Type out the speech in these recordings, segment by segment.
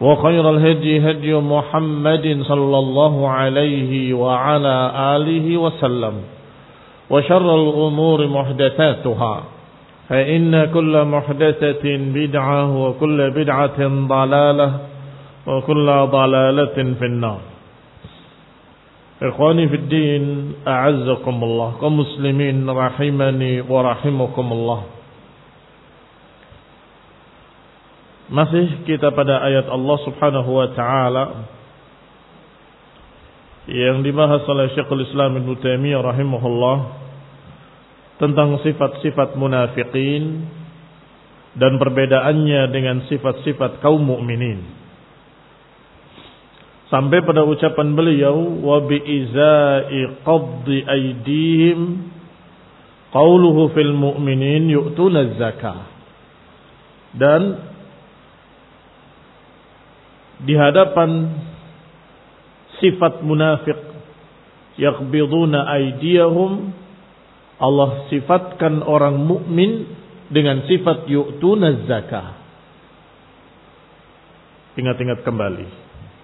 وخير الهدي هدي محمد صلى الله عليه وعلى آله وسلم وشر الأمور محدثاتها فإن كل محدثة بدعة وكل بدعة ضلالة وكل ضلالة في النار. إخواني في الدين أعزكم الله كمسلمين رحمني ورحمكم الله. Masih kita pada ayat Allah Subhanahu wa taala yang dibahas oleh Syekhul Islam Ibnu Taimiyah rahimahullah tentang sifat-sifat munafikin dan perbedaannya dengan sifat-sifat kaum mukminin. Sampai pada ucapan beliau wa bi izai qaddi aydihim qauluhu fil mu'minin yu'tuna zakah. Dan di hadapan sifat munafik yaqbiduna aydiyahum Allah sifatkan orang mukmin dengan sifat yu'tuna zakah. Ingat-ingat kembali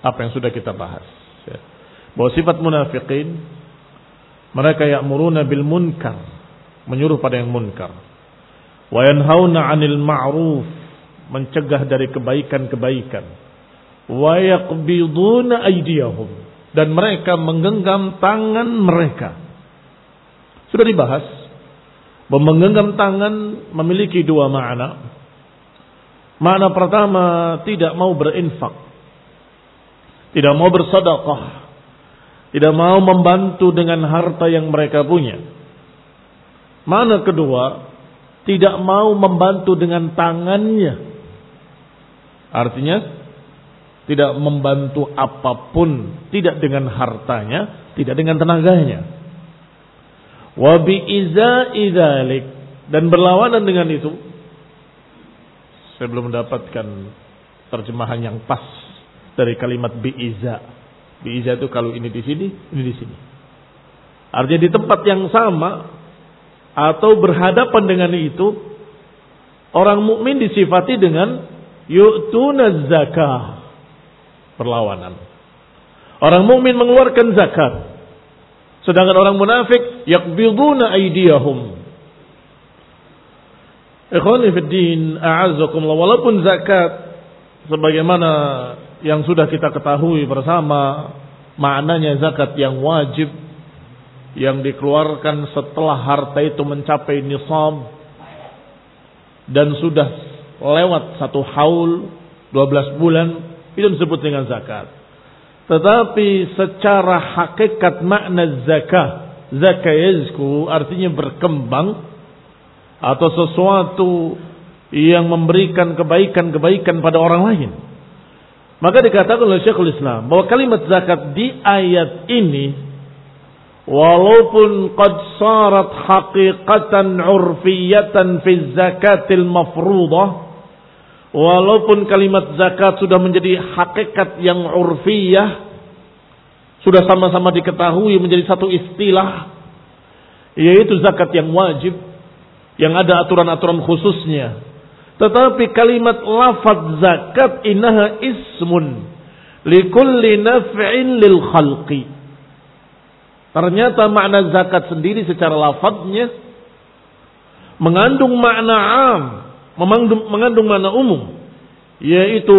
apa yang sudah kita bahas. Ya. Bahwa sifat munafikin mereka ya'muruna bil munkar, menyuruh pada yang munkar. Wa yanhauna 'anil ma'ruf, mencegah dari kebaikan-kebaikan wa yaqbiduna aydiyahum dan mereka menggenggam tangan mereka. Sudah dibahas bahwa menggenggam tangan memiliki dua makna. Makna pertama tidak mau berinfak. Tidak mau bersedekah. Tidak mau membantu dengan harta yang mereka punya. Makna kedua, tidak mau membantu dengan tangannya. Artinya tidak membantu apa pun, tidak dengan hartanya, tidak dengan tenaganya. Wa bi idzalik dan berlawanan dengan itu. Saya belum mendapatkan terjemahan yang pas dari kalimat bi iza. Bi iza itu kalau ini di sini, ini di sini. Artinya di tempat yang sama atau berhadapan dengan itu orang mukmin disifati dengan yu'tuna zakah perlawanan. Orang mukmin mengeluarkan zakat. Sedangkan orang munafik yaqbiduna aydiyahum. Ikhwani fi din, a'azzakumullah. Walaupun zakat sebagaimana yang sudah kita ketahui bersama maknanya zakat yang wajib yang dikeluarkan setelah harta itu mencapai nisab dan sudah lewat satu haul 12 bulan itu disebut dengan zakat. Tetapi secara hakikat makna zakat zakayazku artinya berkembang atau sesuatu yang memberikan kebaikan-kebaikan pada orang lain. Maka dikatakan oleh Syekhul Islam bahwa kalimat zakat di ayat ini walaupun qad sarat haqiqatan urfiyatan fi zakatil mafruḍah walaupun kalimat zakat sudah menjadi hakikat yang urfiyah sudah sama-sama diketahui menjadi satu istilah yaitu zakat yang wajib yang ada aturan-aturan khususnya tetapi kalimat lafaz zakat inaha ismun likulli naf'in lil khalqi. Ternyata makna zakat sendiri secara lafaznya mengandung makna am, mengandung, makna umum, yaitu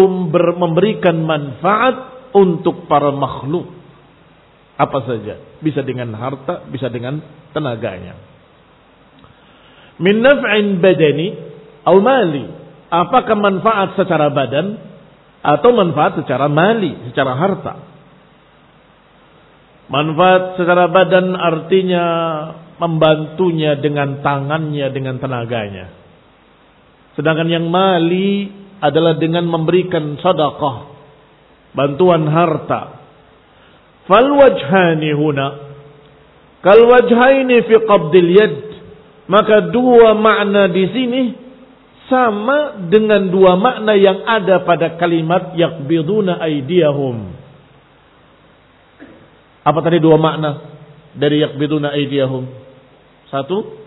memberikan manfaat untuk para makhluk. Apa saja, bisa dengan harta, bisa dengan tenaganya. Min naf'in badani au mali. Apakah manfaat secara badan atau manfaat secara mali, secara harta? Manfaat secara badan artinya membantunya dengan tangannya, dengan tenaganya. Sedangkan yang mali adalah dengan memberikan sedekah, bantuan harta. Fal wajhani huna kal wajhaini fi qabdil yad. Maka dua makna di sini sama dengan dua makna yang ada pada kalimat yakbiduna aidiyahum. Apa tadi dua makna dari yakbiduna aidiyahum? Satu,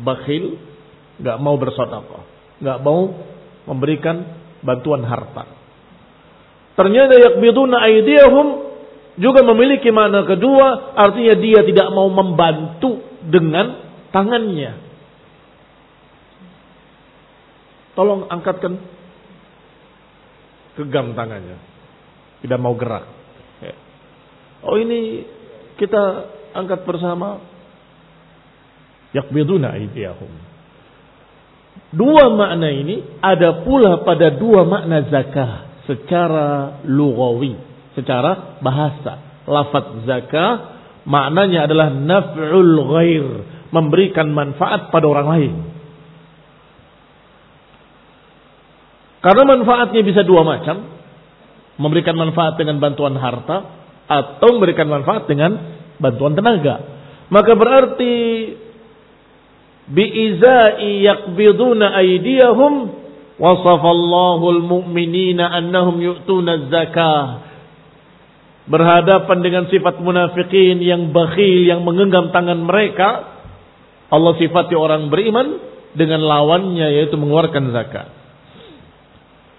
bakhil, nggak mau bersedekah, nggak mau memberikan bantuan harta. Ternyata yakbiduna aidiyahum juga memiliki makna kedua, artinya dia tidak mau membantu dengan tangannya. Tolong angkatkan gegam tangannya. Tidak mau gerak. Oh ini kita angkat bersama. Yakbiduna aidiyahum. Dua makna ini ada pula pada dua makna zakah secara lugawi, secara bahasa. Lafat zakah maknanya adalah naf'ul ghair, memberikan manfaat pada orang lain. Karena manfaatnya bisa dua macam. Memberikan manfaat dengan bantuan harta atau memberikan manfaat dengan bantuan tenaga. Maka berarti biizai yakbiduna aydiyahum wasafallahu almu'minina annahum yu'tuna zakah berhadapan dengan sifat munafikin yang bakhil yang menggenggam tangan mereka Allah sifati orang beriman dengan lawannya yaitu mengeluarkan zakat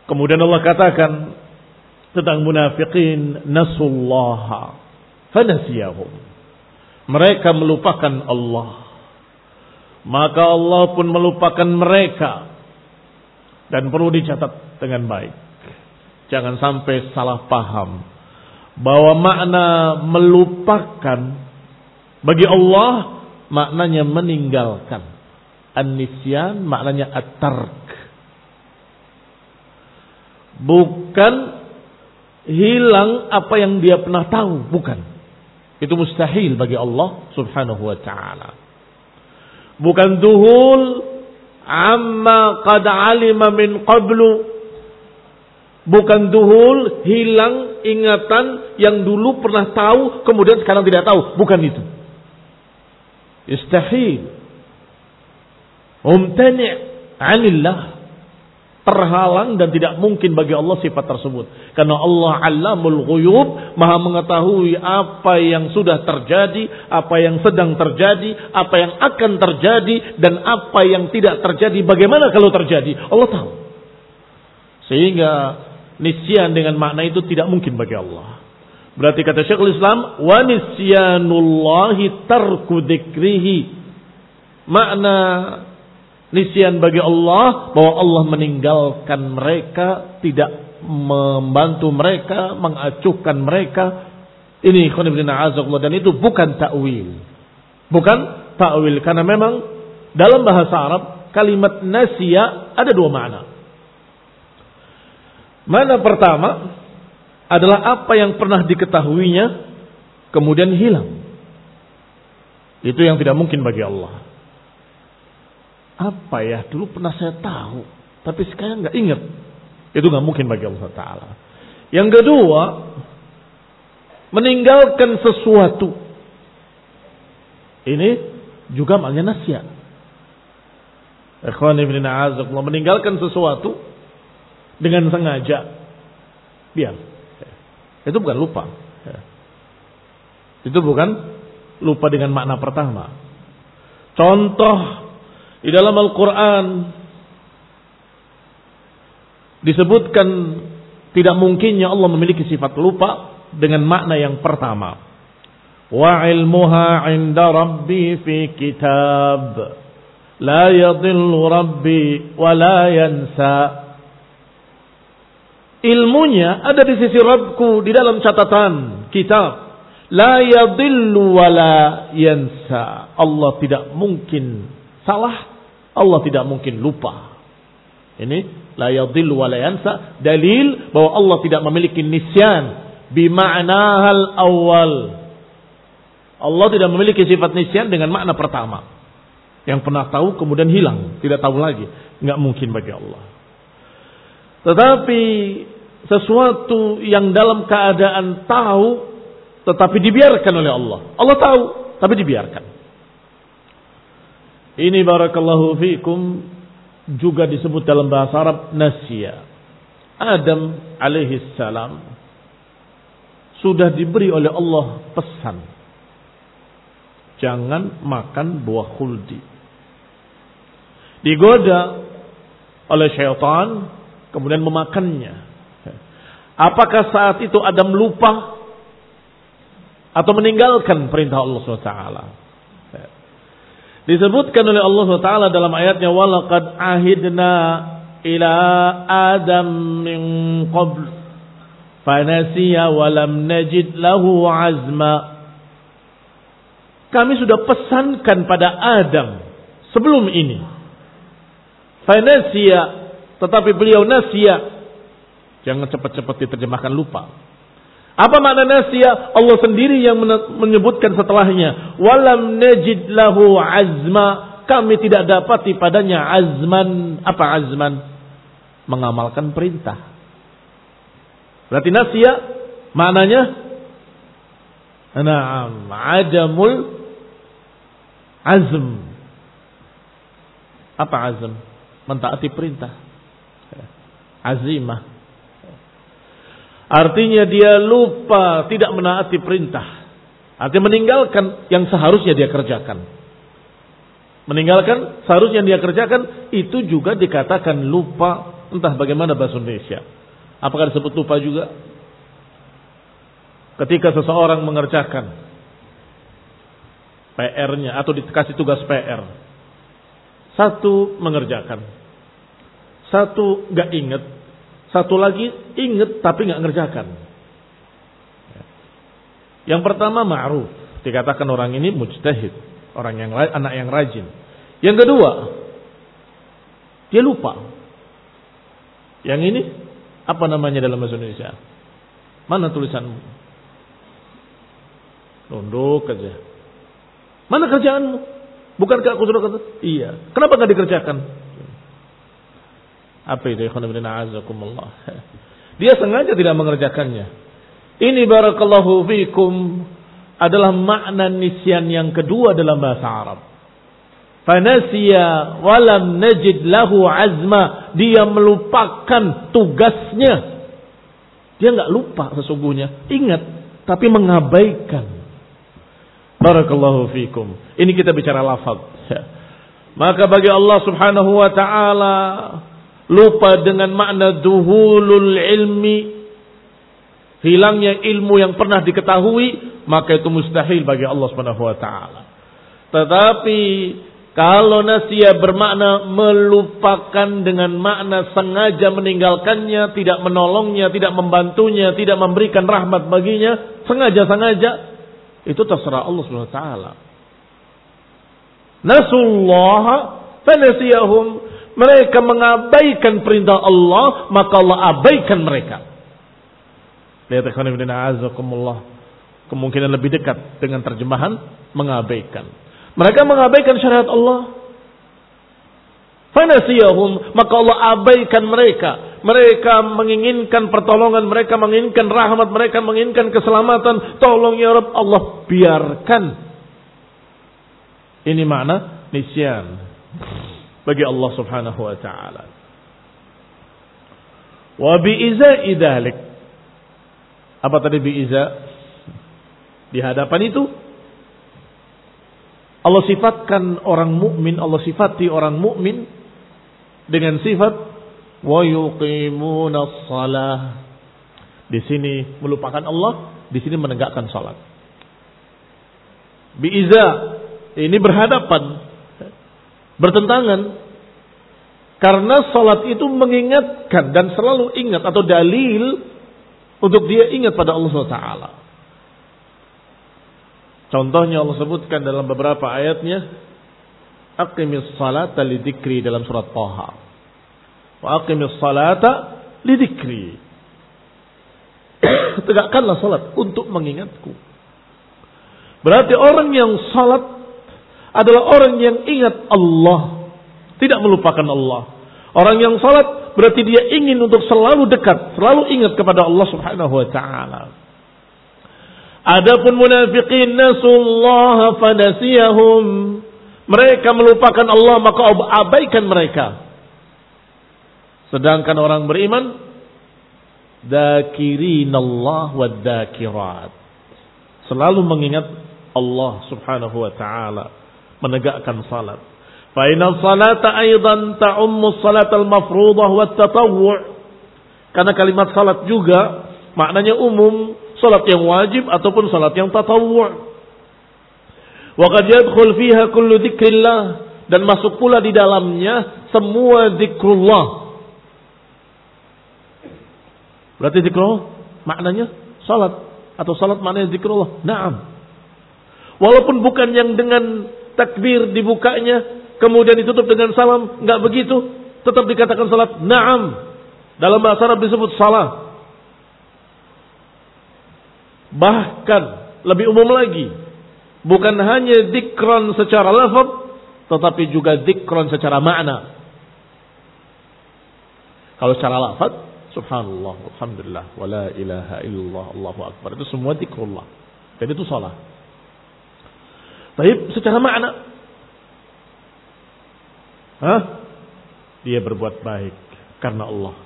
Kemudian Allah katakan tentang munafikin nasullaha fanasiyahum. Mereka melupakan Allah. Maka Allah pun melupakan mereka. Dan perlu dicatat dengan baik. Jangan sampai salah paham. Bahwa makna melupakan bagi Allah maknanya meninggalkan. An-nisyan maknanya at-tark Bukan hilang apa yang dia pernah tahu, bukan. Itu mustahil bagi Allah Subhanahu wa taala. Bukan duhul amma qad alima min qablu. Bukan duhul hilang ingatan yang dulu pernah tahu kemudian sekarang tidak tahu, bukan itu. Istahil. Umtani' anillah terhalang dan tidak mungkin bagi Allah sifat tersebut. Karena Allah alamul ghuyub, maha mengetahui apa yang sudah terjadi, apa yang sedang terjadi, apa yang akan terjadi, dan apa yang tidak terjadi, bagaimana kalau terjadi. Allah tahu. Sehingga nisyan dengan makna itu tidak mungkin bagi Allah. Berarti kata Syekhul Islam, wa nisyanullahi tarku dikrihi. Makna Nisyan bagi Allah bahwa Allah meninggalkan mereka, tidak membantu mereka, mengacuhkan mereka. Ini dan itu bukan ta'wil. Bukan ta'wil karena memang dalam bahasa Arab kalimat nasya ada dua makna. Mana pertama adalah apa yang pernah diketahuinya kemudian hilang. Itu yang tidak mungkin bagi Allah. Apa ya? Dulu pernah saya tahu, tapi sekarang nggak ingat. Itu nggak mungkin bagi Allah Taala. Yang kedua, meninggalkan sesuatu. Ini juga maknanya nasya. Meninggalkan sesuatu dengan sengaja. Biar. Itu bukan lupa. Itu bukan lupa dengan makna pertama. Contoh di dalam Al-Quran disebutkan tidak mungkinnya Allah memiliki sifat lupa dengan makna yang pertama. Wa ilmuha inda rabbi fi kitab. La yadillu rabbi wa la yansa. Ilmunya ada di sisi Rabbku di dalam catatan kitab. La yadillu wa la yansa. Allah tidak mungkin salah, Allah tidak mungkin lupa. Ini la yadhillu wa la yansa, dalil bahwa Allah tidak memiliki nisyan bima'nahal awal. Allah tidak memiliki sifat nisyan dengan makna pertama. Yang pernah tahu kemudian hilang, tidak tahu lagi. Enggak mungkin bagi Allah. Tetapi sesuatu yang dalam keadaan tahu tetapi dibiarkan oleh Allah. Allah tahu tapi dibiarkan. Ini barakallahu fikum juga disebut dalam bahasa Arab nasya. Adam alaihi salam sudah diberi oleh Allah pesan. Jangan makan buah khuldi. Digoda oleh syaitan kemudian memakannya. Apakah saat itu Adam lupa atau meninggalkan perintah Allah SWT? Disebutkan oleh Allah SWT dalam ayatnya walaqad ahidna ila Adam min qabl fanasiya walam najid lahu azma. Kami sudah pesankan pada Adam sebelum ini. Fanasiya tetapi beliau nasia jangan cepat-cepat diterjemahkan lupa apa makna nasia? Allah sendiri yang menyebutkan setelahnya. Walam najid lahu azma. Kami tidak dapati padanya azman. Apa azman? Mengamalkan perintah. Berarti nasia maknanya Naam, adamul azm. Apa azm? Mentaati perintah. Azimah Artinya dia lupa tidak menaati perintah. Artinya meninggalkan yang seharusnya dia kerjakan. Meninggalkan seharusnya dia kerjakan itu juga dikatakan lupa entah bagaimana bahasa Indonesia. Apakah disebut lupa juga? Ketika seseorang mengerjakan PR-nya atau dikasih tugas PR. Satu mengerjakan. Satu gak inget satu lagi ingat tapi nggak ngerjakan. Yang pertama ma'ruf, dikatakan orang ini mujtahid, orang yang anak yang rajin. Yang kedua, dia lupa. Yang ini apa namanya dalam bahasa Indonesia? Mana tulisanmu? Nunduk aja. Mana kerjaanmu? Bukankah aku sudah kata? Iya. Kenapa nggak dikerjakan? Apa itu azakumullah. Dia sengaja tidak mengerjakannya. Ini barakallahu fikum adalah makna nisyan yang kedua dalam bahasa Arab. Fanasiya walam najid lahu azma. Dia melupakan tugasnya. Dia nggak lupa sesungguhnya. Ingat. Tapi mengabaikan. Barakallahu fikum. Ini kita bicara lafaz. Maka bagi Allah subhanahu wa ta'ala lupa dengan makna duhulul ilmi, hilangnya ilmu yang pernah diketahui, maka itu mustahil bagi Allah Subhanahu wa taala. Tetapi kalau nasia bermakna melupakan dengan makna sengaja meninggalkannya, tidak menolongnya, tidak membantunya, tidak memberikan rahmat baginya, sengaja-sengaja, itu terserah Allah Subhanahu wa taala. Nasullaha fanasiyahum mereka mengabaikan perintah Allah, maka Allah abaikan mereka. Lihat. Kemungkinan lebih dekat dengan terjemahan mengabaikan. Mereka mengabaikan syariat Allah. Fanasiyahum, maka Allah abaikan mereka. Mereka menginginkan pertolongan, mereka menginginkan rahmat, mereka menginginkan keselamatan. Tolong ya Rabb, Allah biarkan. Ini makna nisyan bagi Allah Subhanahu wa taala. Wa dzalik. Apa tadi bi'iza? Di hadapan itu Allah sifatkan orang mukmin, Allah sifati orang mukmin dengan sifat wa yuqimuna shalah. Di sini melupakan Allah, di sini menegakkan salat. Biiza ini berhadapan bertentangan karena salat itu mengingatkan dan selalu ingat atau dalil untuk dia ingat pada Allah Taala. Contohnya Allah sebutkan dalam beberapa ayatnya aqimis salata lidikri dalam surat Taha. Wa aqimis salata lidikri. Tegakkanlah salat untuk mengingatku. Berarti orang yang salat adalah orang yang ingat Allah. Tidak melupakan Allah. Orang yang salat berarti dia ingin untuk selalu dekat, selalu ingat kepada Allah Subhanahu wa taala. Adapun munafiqin nasullaha fanasiyahum mereka melupakan Allah maka abaikan mereka. Sedangkan orang beriman dakirin Allah wa dakirat. Selalu mengingat Allah Subhanahu wa taala, menegakkan salat. Fa inna salata aidan ta'ummu salat al-mafruḍah wa tatawwu'. Karena kalimat salat juga maknanya umum, salat yang wajib ataupun salat yang tatawwu'. Wa qad yadkhul fiha kullu dzikrillah dan masuk pula di dalamnya semua zikrullah. Berarti zikrullah maknanya salat atau salat maknanya zikrullah. Naam. Walaupun bukan yang dengan takbir dibukanya kemudian ditutup dengan salam, enggak begitu, tetap dikatakan salat. Naam. Dalam bahasa Arab disebut salat. Bahkan lebih umum lagi, Bukan hanya dikron secara lafaz, tetapi juga dikron secara makna. Kalau secara lafaz, subhanallah, alhamdulillah, wala ilaha illallah, Allahu akbar. Itu semua dikrullah. Jadi itu salah. Tapi secara makna. Hah? Dia berbuat baik karena Allah.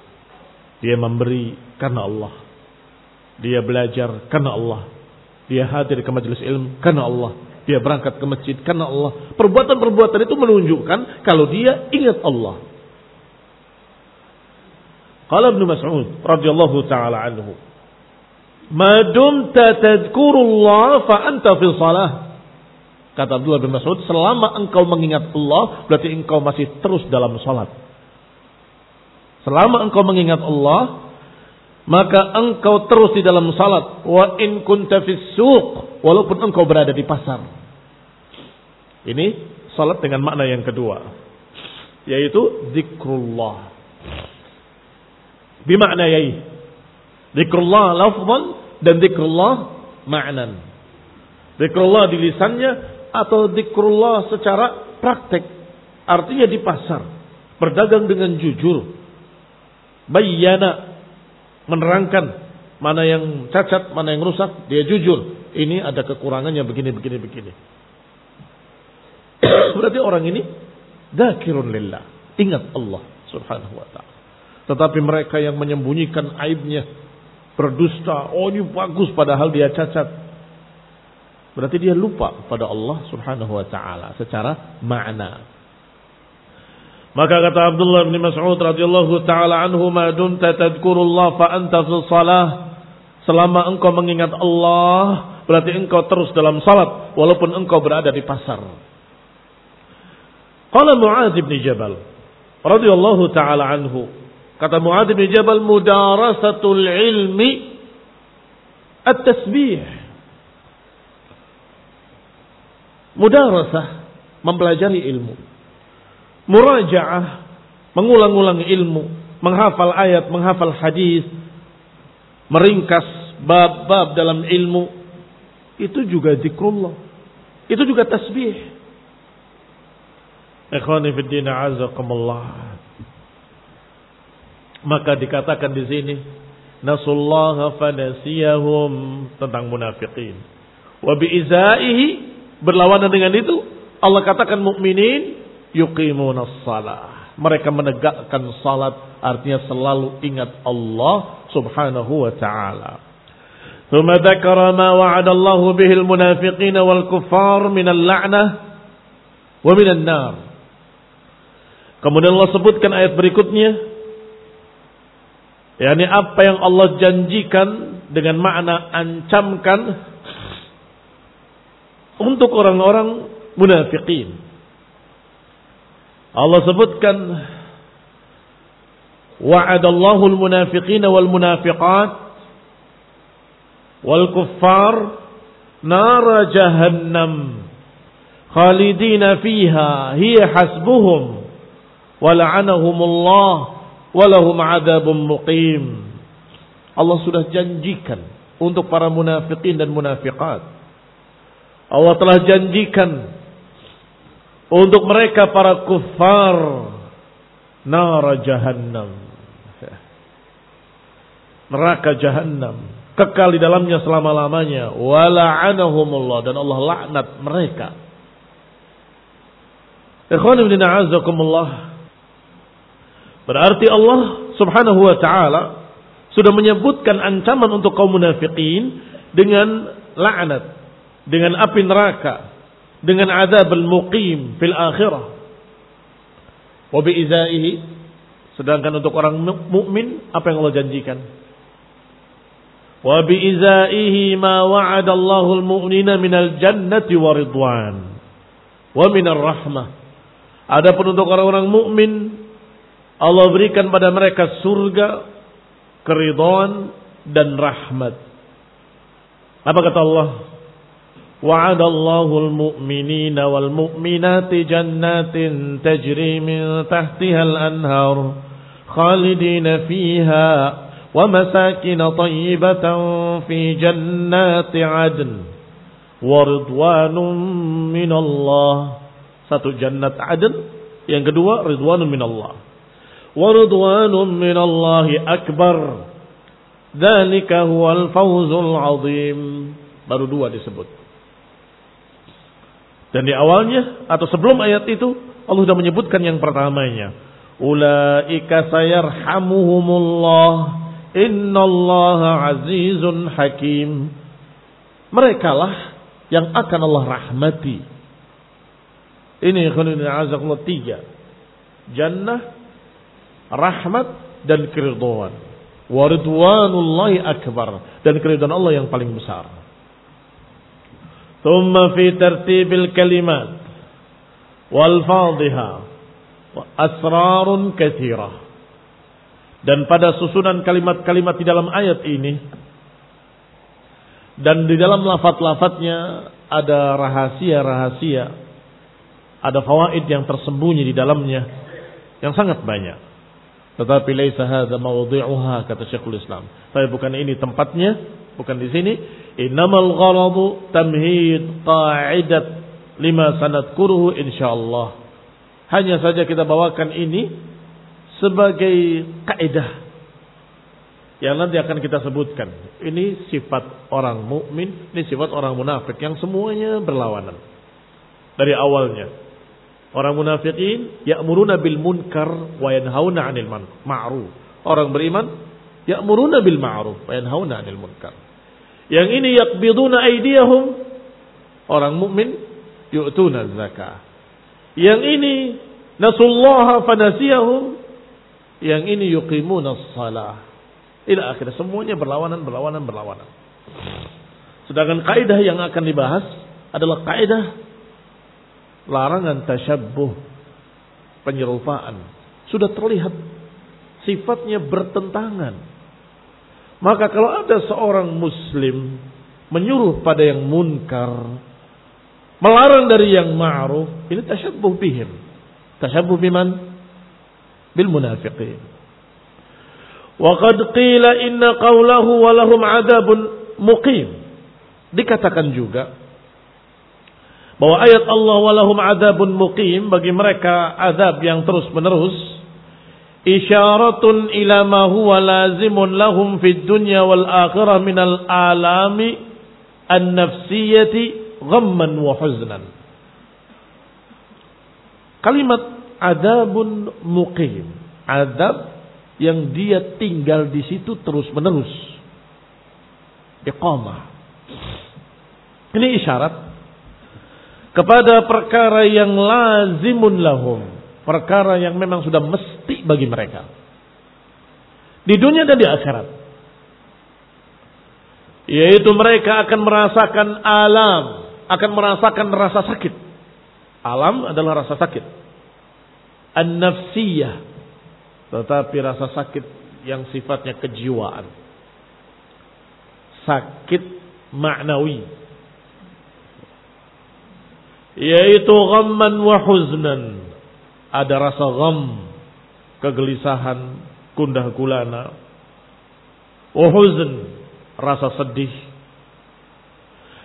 Dia memberi karena Allah. Dia belajar karena Allah. Dia hadir ke majelis ilmu karena Allah. Dia berangkat ke masjid karena Allah. Perbuatan-perbuatan itu menunjukkan kalau dia ingat Allah. Qala Ibnu Mas'ud radhiyallahu taala anhu, "Ma dumta tadhkurullah fa anta fi shalah." Kata Abdullah bin Mas'ud, selama engkau mengingat Allah, berarti engkau masih terus dalam salat. Selama engkau mengingat Allah, maka engkau terus di dalam salat wa in kunta walaupun engkau berada di pasar. Ini salat dengan makna yang kedua yaitu zikrullah. Bimakna yai zikrullah lafzan dan zikrullah ma'nan. Zikrullah di lisannya atau zikrullah secara praktek artinya di pasar berdagang dengan jujur bayyana menerangkan mana yang cacat, mana yang rusak, dia jujur. Ini ada kekurangannya begini, begini, begini. Berarti orang ini dakirun lillah. Ingat Allah subhanahu wa ta'ala. Tetapi mereka yang menyembunyikan aibnya, berdusta, oh ini bagus padahal dia cacat. Berarti dia lupa pada Allah subhanahu wa ta'ala secara makna. Maka kata Abdullah bin Mas'ud radhiyallahu taala anhu ma dumta tadhkurullah fa anta fi salah. Selama engkau mengingat Allah, berarti engkau terus dalam salat walaupun engkau berada di pasar. Qala Mu'adz bin Jabal radhiyallahu taala anhu. Kata Mu'adz bin Jabal mudarasatul ilmi at-tasbih. Mudarasah mempelajari ilmu murajaah, mengulang-ulang ilmu, menghafal ayat, menghafal hadis, meringkas bab-bab dalam ilmu, itu juga zikrullah. Itu juga tasbih. Ikhwani fi din azakumullah. Maka dikatakan di sini nasullaha fanasiyahum tentang munafikin. Wa biizaihi berlawanan dengan itu Allah katakan mukminin yuqimunas salah. Mereka menegakkan salat artinya selalu ingat Allah Subhanahu wa taala. ثم ذكر ما وعد الله به المنافقين والكفار من اللعنة ومن النار Kemudian Allah sebutkan ayat berikutnya yakni apa yang Allah janjikan dengan makna ancamkan untuk orang-orang munafikin. Allah sebutkan wa'adallahu al-munafiqina wal munafiqat wal kuffar nara jahannam khalidina fiha hiya hasbuhum wala'anahumullah walahum adabun muqim Allah sudah janjikan untuk para munafikin dan munafikat Allah telah janjikan untuk mereka para kuffar nara jahannam. Neraka jahannam. Kekal di dalamnya selama-lamanya. Wala'anahumullah. Dan Allah laknat mereka. Ikhwan ibn Berarti Allah subhanahu wa ta'ala sudah menyebutkan ancaman untuk kaum munafikin dengan laknat, dengan api neraka, dengan azab al-muqim fil akhirah. Wa bi'izaihi sedangkan untuk orang mukmin apa yang Allah janjikan? wa biizaihi ma wa'ada Allahul mu'minina minal jannati wa ridwan wa rahmah. Adapun untuk orang-orang mukmin Allah berikan pada mereka surga, keridhaan dan rahmat. Apa kata Allah? وعد الله المؤمنين والمؤمنات جنات تجري من تحتها الأنهار خالدين فيها ومساكن طيبة في جنات عدن ورضوان من الله. Satu jannat عدن yang kedua ridwanun min Allah. ورضوانٌ من الله أكبر ذلك هو الفوز العظيم baru dua disebut. Dan di awalnya atau sebelum ayat itu Allah sudah menyebutkan yang pertamanya ulaika sayarhamuhumullah Innallaha azizun hakim. Mereka lah yang akan Allah rahmati. Ini khulidin azakullah tiga. Jannah, rahmat, dan keridhaan. Waridwanullahi akbar. Dan keridhaan Allah yang paling besar. Fi tertibil kalimat. Wal fadhiha. Asrarun kathirah dan pada susunan kalimat-kalimat di dalam ayat ini dan di dalam lafat-lafatnya ada rahasia-rahasia, ada fawaid yang tersembunyi di dalamnya yang sangat banyak. Tetapi laisa hadza mawdhi'uha kata Syekhul Islam. Tapi bukan ini tempatnya, bukan di sini. Innamal gharadu tamhid qa'idat lima sanadkuruhu insyaallah. Hanya saja kita bawakan ini sebagai kaidah yang nanti akan kita sebutkan. Ini sifat orang mukmin, ini sifat orang munafik yang semuanya berlawanan. Dari awalnya. Orang munafikin ya'muruna bil munkar wa yanhauna 'anil ma'ruf. Orang beriman ya'muruna bil ma'ruf wa yanhauna 'anil munkar. Yang ini yaqbiduna aydiyahum orang mukmin yu'tuna zakah. Yang ini nasullaha fanasiyahum yang ini yuqimuna salah. Ila akhir semuanya berlawanan, berlawanan, berlawanan. Sedangkan kaidah yang akan dibahas adalah kaidah larangan tasyabbuh, penyerupaan. Sudah terlihat sifatnya bertentangan. Maka kalau ada seorang muslim menyuruh pada yang munkar, melarang dari yang ma'ruf, ini tasyabbuh bihim. Tasyabbuh biman? bil munafiqin. Wa qad qila inna qawlahu wa lahum adabun muqim. Dikatakan juga bahwa ayat Allah walahum adabun muqim bagi mereka azab yang terus menerus isyaratun ila ma huwa lazimun lahum fid dunya wal akhirah minal alami an-nafsiyati ghamman wa huznan. Kalimat adabun muqim. Adab yang dia tinggal di situ terus menerus. Iqamah. Ini isyarat kepada perkara yang lazimun lahum. Perkara yang memang sudah mesti bagi mereka. Di dunia dan di akhirat. Yaitu mereka akan merasakan alam. Akan merasakan rasa sakit. Alam adalah rasa sakit. An-nafsiyah. Tetapi rasa sakit yang sifatnya kejiwaan. Sakit maknawi yaitu ghamman wa huznan. Ada rasa gham, kegelisahan, kundah gulana. Wa huzn, rasa sedih.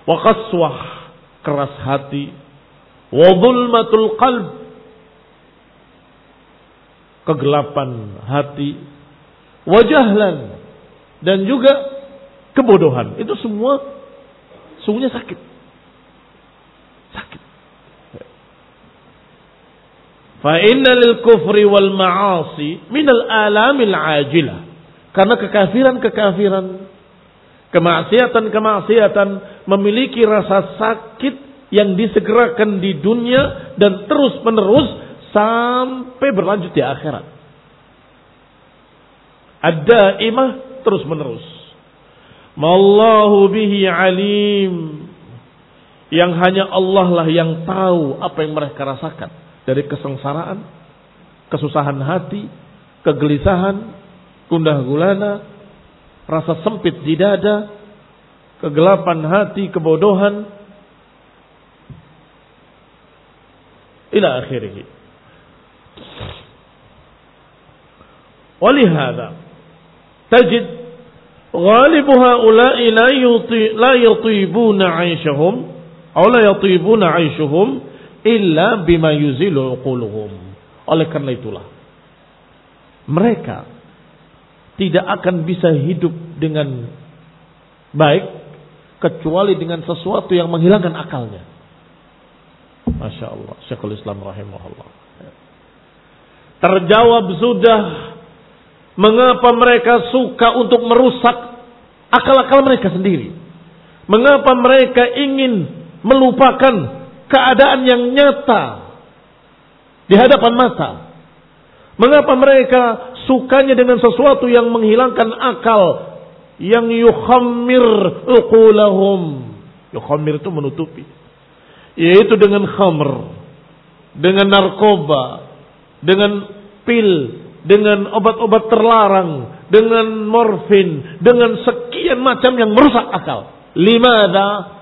Wa qaswah, keras hati. Wa dhulmatul qalb, kegelapan hati. Wa jahlan, dan juga kebodohan. Itu semua sungguhnya. Sakit. Fa lil kufri wal ma'asi minal alamil ajilah. Karena kekafiran-kekafiran, kemaksiatan-kemaksiatan memiliki rasa sakit yang disegerakan di dunia dan terus menerus sampai berlanjut di akhirat. Ada imah terus menerus. Mallahu bihi alim. Yang hanya Allah lah yang tahu apa yang mereka rasakan dari kesengsaraan, kesusahan hati, kegelisahan, gundah gulana, rasa sempit di dada, kegelapan hati, kebodohan, ila akhirih. ولهذا تجد غالب هؤلاء لا يطيبون عيشهم أو لا يطيبون عيشهم illa bima yuzilu uquluhum. Oleh karena itulah mereka tidak akan bisa hidup dengan baik kecuali dengan sesuatu yang menghilangkan akalnya. Masya Allah, Syekhul Islam rahimahullah. Terjawab sudah mengapa mereka suka untuk merusak akal-akal mereka sendiri. Mengapa mereka ingin melupakan keadaan yang nyata di hadapan mata. Mengapa mereka sukanya dengan sesuatu yang menghilangkan akal, yang yukhammir uqulahum. Yukhammir itu menutupi. Yaitu dengan khamr, dengan narkoba, dengan pil, dengan obat-obat terlarang, dengan morfin, dengan sekian macam yang merusak akal. Limada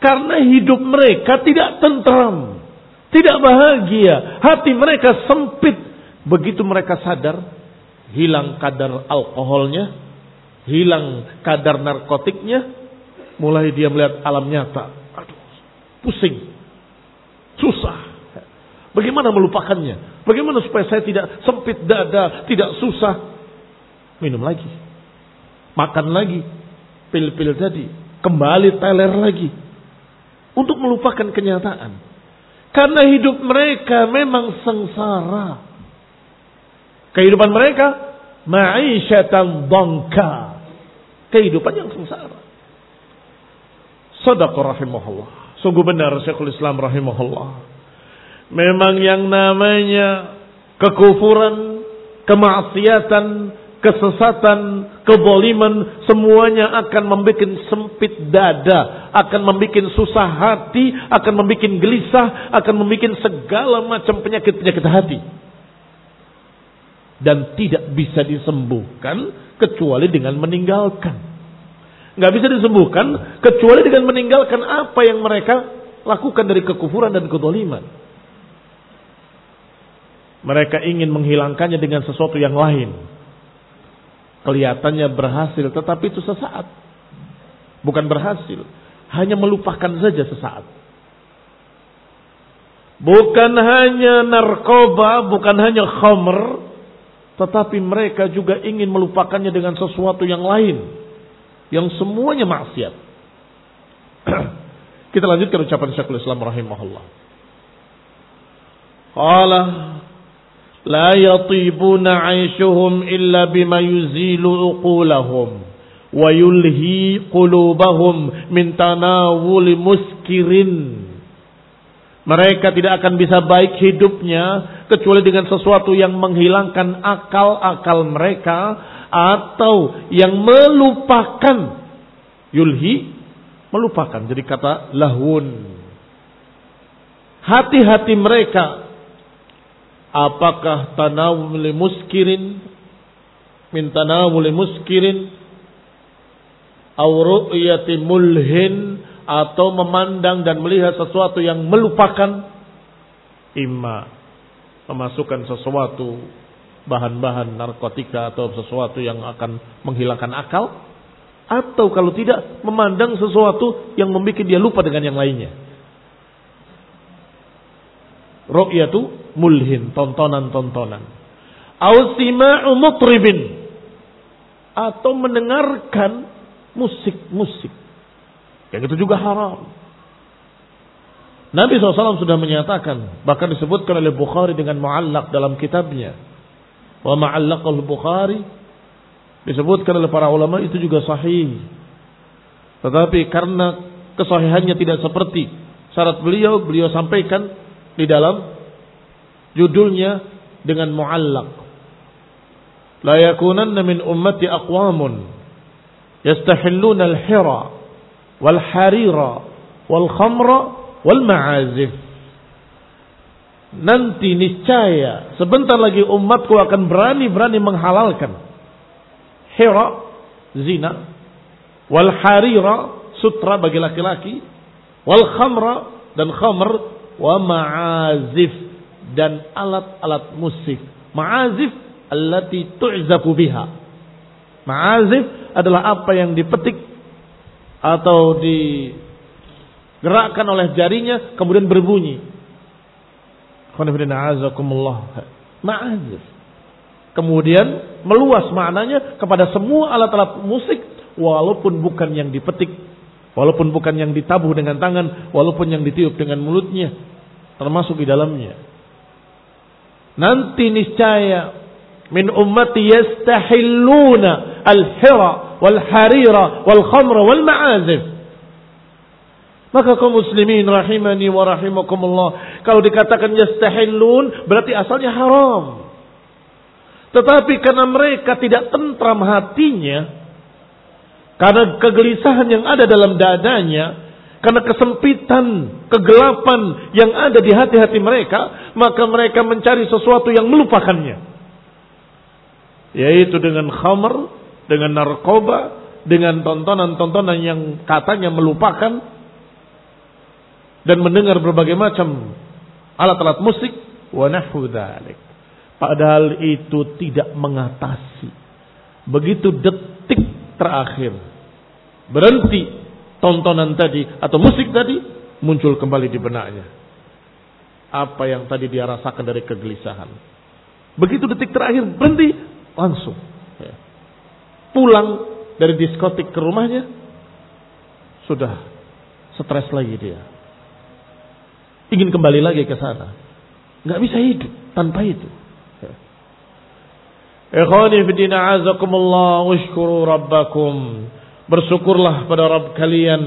karena hidup mereka tidak tentram. Tidak bahagia. Hati mereka sempit. Begitu mereka sadar. Hilang kadar alkoholnya. Hilang kadar narkotiknya. Mulai dia melihat alam nyata. Aduh, pusing. Susah. Bagaimana melupakannya? Bagaimana supaya saya tidak sempit dada, tidak susah? Minum lagi. Makan lagi. Pil-pil tadi. Kembali teler lagi untuk melupakan kenyataan. Karena hidup mereka memang sengsara. Kehidupan mereka ma'isyatan dongka. Kehidupan yang sengsara. Sadaqah rahimahullah. Sungguh benar Syekhul Islam rahimahullah. Memang yang namanya kekufuran, kemaksiatan, kesesatan, keboliman, semuanya akan membuat sempit dada, akan membuat susah hati, akan membuat gelisah, akan membuat segala macam penyakit-penyakit hati. Dan tidak bisa disembuhkan kecuali dengan meninggalkan. Nggak bisa disembuhkan kecuali dengan meninggalkan apa yang mereka lakukan dari kekufuran dan kedoliman. Mereka ingin menghilangkannya dengan sesuatu yang lain Kelihatannya berhasil, tetapi itu sesaat. Bukan berhasil, hanya melupakan saja sesaat. Bukan hanya narkoba, bukan hanya khamr, tetapi mereka juga ingin melupakannya dengan sesuatu yang lain. Yang semuanya maksiat. Kita lanjutkan ucapan Syekhul Islam rahimahullah. Qala yatibuna 'aishuhum illa bima yuzilu uqulahum wa yulhi qulubahum min tanawuli muskirin mereka tidak akan bisa baik hidupnya kecuali dengan sesuatu yang menghilangkan akal-akal mereka atau yang melupakan. Yulhi melupakan. Jadi kata lahun. Hati-hati mereka apakah tanawul muskirin? Min tanawul muskirin? Ru'yati mulhin? Atau memandang dan melihat sesuatu yang melupakan? Imma memasukkan sesuatu bahan-bahan narkotika atau sesuatu yang akan menghilangkan akal? Atau kalau tidak memandang sesuatu yang membuat dia lupa dengan yang lainnya. Ru'yatu mulhin, tontonan-tontonan. Ausima'u mutribin atau mendengarkan musik-musik yang itu juga haram. Nabi SAW sudah menyatakan, bahkan disebutkan oleh Bukhari dengan mu'allak dalam kitabnya. Wa ma'allaqal Bukhari, disebutkan oleh para ulama itu juga sahih. Tetapi karena kesahihannya tidak seperti syarat beliau, beliau sampaikan di dalam judulnya dengan mu'allak. La yakunanna min ummati aqwamun yastahilluna al-hira wal harira wal khamra wal ma'azif. Nanti niscaya sebentar lagi umatku akan berani-berani menghalalkan hira zina wal harira sutra bagi laki-laki wal khamra dan khamr wa ma'azif dan alat-alat musik. Ma'azif allati tu'zafu biha. Ma'azif adalah apa yang dipetik atau digerakkan oleh jarinya kemudian berbunyi. Ma'azif. Kemudian meluas maknanya kepada semua alat-alat musik walaupun bukan yang dipetik, walaupun bukan yang ditabuh dengan tangan, walaupun yang ditiup dengan mulutnya, termasuk di dalamnya. Nanti niscaya min ummati yastahilluna al-hira wal harira wal khamra wal ma'azif. Maka kaum muslimin rahimani wa rahimakumullah. Kalau dikatakan yastahillun berarti asalnya haram. Tetapi karena mereka tidak tentram hatinya. Karena kegelisahan yang ada dalam dadanya. Karena kesempitan, kegelapan yang ada di hati-hati mereka. Maka mereka mencari sesuatu yang melupakannya. Yaitu dengan khamr, dengan narkoba, dengan tontonan-tontonan yang katanya melupakan dan mendengar berbagai macam alat-alat musik wa Padahal itu tidak mengatasi. Begitu detik terakhir berhenti tontonan tadi atau musik tadi muncul kembali di benaknya. Apa yang tadi dia rasakan dari kegelisahan. Begitu detik terakhir berhenti langsung pulang dari diskotik ke rumahnya, sudah stres lagi dia. Ingin kembali lagi ke sana. Nggak bisa hidup tanpa itu. Ikhwani fidina azakumullah washkuru rabbakum. Bersyukurlah pada Rabb kalian.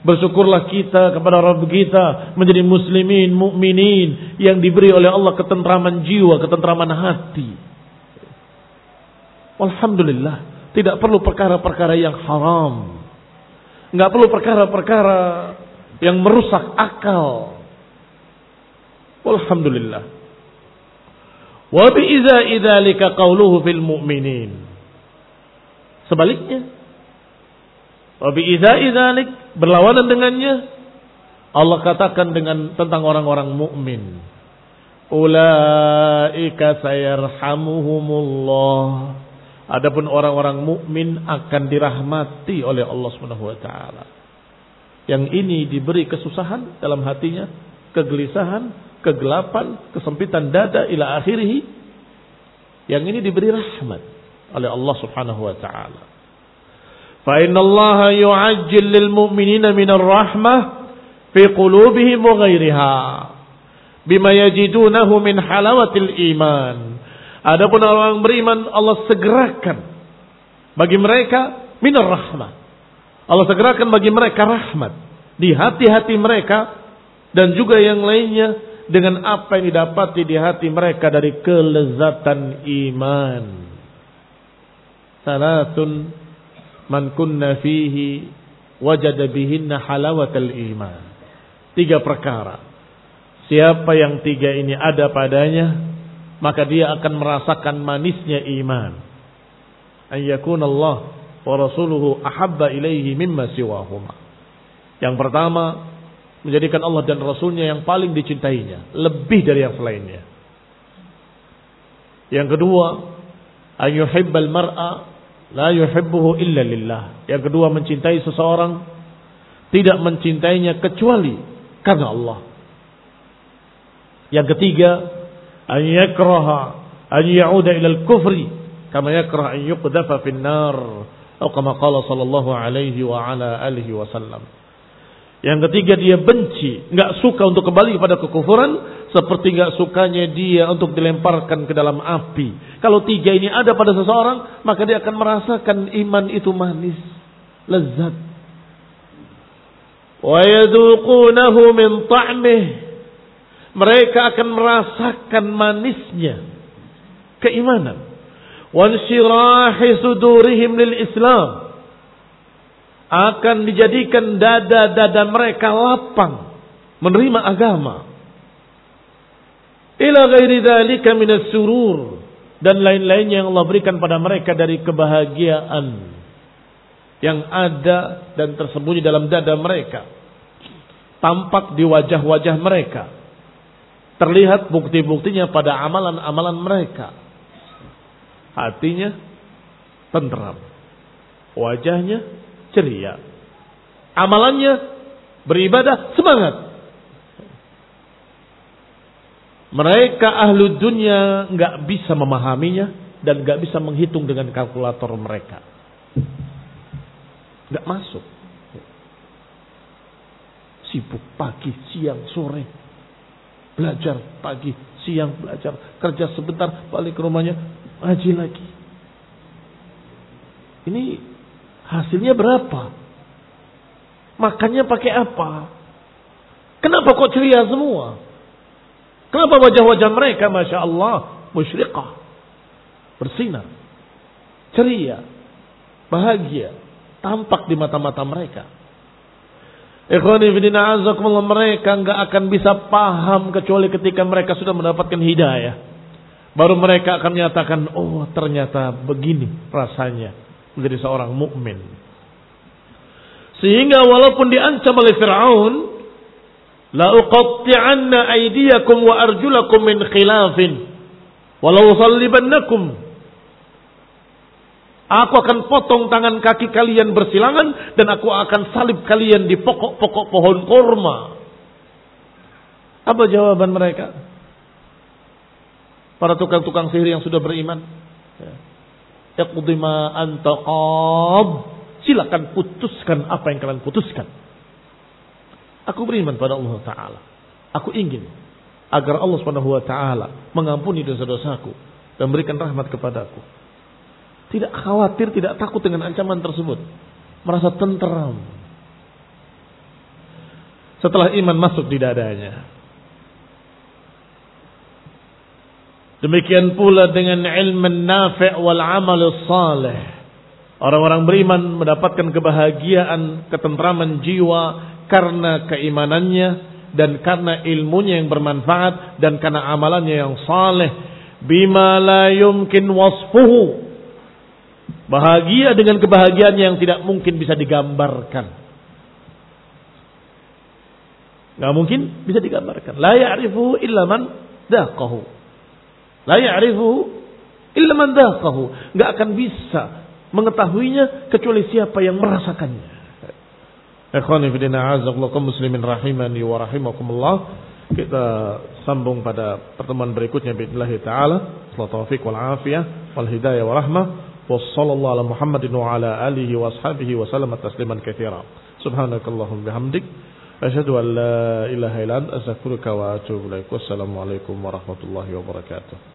Bersyukurlah kita kepada Rabb kita menjadi muslimin, mukminin yang diberi oleh Allah ketentraman jiwa, ketentraman hati. Alhamdulillah. Tidak perlu perkara-perkara yang haram. Nggak perlu perkara-perkara yang merusak akal. Alhamdulillah. Wa bi idza idzalika fil mu'minin. Sebaliknya. Wa bi idza idzalik berlawanan dengannya Allah katakan dengan tentang orang-orang mukmin. Ulaika sayarhamuhumullah Adapun orang-orang mukmin akan dirahmati oleh Allah Subhanahu wa taala. Yang ini diberi kesusahan dalam hatinya, kegelisahan, kegelapan, kesempitan dada ila akhirih. Yang ini diberi rahmat oleh Allah Subhanahu wa taala. Fa inna Allah yu'ajjil lil mu'minina minar rahmah fi qulubihim wa ghairiha bima yajidunahu min halawatil iman. Adapun orang beriman Allah segerakan bagi mereka minar rahmah. Allah segerakan bagi mereka rahmat di hati-hati mereka dan juga yang lainnya dengan apa yang didapati di hati mereka dari kelezatan iman. Salatun man kunna fihi wajada bihinna halawatal iman. Tiga perkara. Siapa yang tiga ini ada padanya, maka dia akan merasakan manisnya iman. Ayyakun Allah wa rasuluhu ahabba ilaihi mimma siwahuma. Yang pertama, menjadikan Allah dan Rasulnya yang paling dicintainya, lebih dari yang selainnya. Yang kedua, ayyuhibbal mar'a la yuhibbuhu illa lillah. Yang kedua, mencintai seseorang tidak mencintainya kecuali karena Allah. Yang ketiga, an yakraha an ya'uda ila al-kufri kama yakrah an yuqdafa fin nar atau kama qala sallallahu alaihi wa ala alihi wasallam. Yang ketiga dia benci, nggak suka untuk kembali kepada kekufuran, seperti nggak sukanya dia untuk dilemparkan ke dalam api. Kalau tiga ini ada pada seseorang, maka dia akan merasakan iman itu manis, lezat. Min. Mereka akan merasakan manisnya keimanan. Wa sudurihim lil Islam akan dijadikan dada-dada mereka lapang menerima agama. Ila ghairi dzalika minas surur dan lain-lainnya yang Allah berikan pada mereka dari kebahagiaan yang ada dan tersembunyi dalam dada mereka. Tampak di wajah-wajah mereka. Terlihat bukti-buktinya pada amalan-amalan mereka. Hatinya tenteram. Wajahnya ceria. Amalannya beribadah semangat. Mereka ahlu dunia nggak bisa memahaminya dan nggak bisa menghitung dengan kalkulator mereka. Nggak masuk. Sibuk pagi, siang, sore. Belajar pagi, siang, belajar. Kerja sebentar, balik ke rumahnya, ngaji lagi. Ini Hasilnya berapa? Makannya pakai apa? Kenapa kok ceria semua? Kenapa wajah-wajah mereka Masya Allah musyrikah. Bersinar. Ceria. Bahagia. Tampak di mata-mata mereka. Ikhwani fidina azakumullah mereka nggak akan bisa paham kecuali ketika mereka sudah mendapatkan hidayah. Baru mereka akan menyatakan, oh ternyata begini rasanya menjadi seorang mukmin. Sehingga walaupun diancam oleh Firaun, la uqatti'anna aydiyakum wa arjulakum min khilafin walau sallibannakum Aku akan potong tangan kaki kalian bersilangan dan aku akan salib kalian di pokok-pokok pohon korma. Apa jawaban mereka? Para tukang-tukang sihir yang sudah beriman. Ya. Iqdi ma anta qab. Silakan putuskan apa yang kalian putuskan. Aku beriman pada Allah Ta'ala. Aku ingin agar Allah Subhanahu wa taala mengampuni dosa-dosaku dan berikan rahmat kepadaku. Tidak khawatir, tidak takut dengan ancaman tersebut. Merasa tenteram. Setelah iman masuk di dadanya, Demikian pula dengan ilmu nafi' wal amal salih. Orang-orang beriman mendapatkan kebahagiaan, ketentraman jiwa karena keimanannya dan karena ilmunya yang bermanfaat dan karena amalannya yang saleh. Bima la yumkin wasfuhu. Bahagia dengan kebahagiaan yang tidak mungkin bisa digambarkan. Gak mungkin bisa digambarkan. La ya'rifuhu illa man. La ya'rifuhu illa man dhaqahu. Enggak akan bisa mengetahuinya kecuali siapa yang merasakannya. Ikhwani fi muslimin rahimani wa rahimakumullah. Kita sambung pada pertemuan berikutnya bismillah taala. Taufiq wal afiyah wal hidayah wa rahmah. Asyhadu an la ilaha illa anta astaghfiruka wa atubu ilaik. Wassalamu alaikum warahmatullahi wabarakatuh.